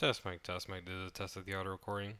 Test mic, test mic. Did it test of the auto recording?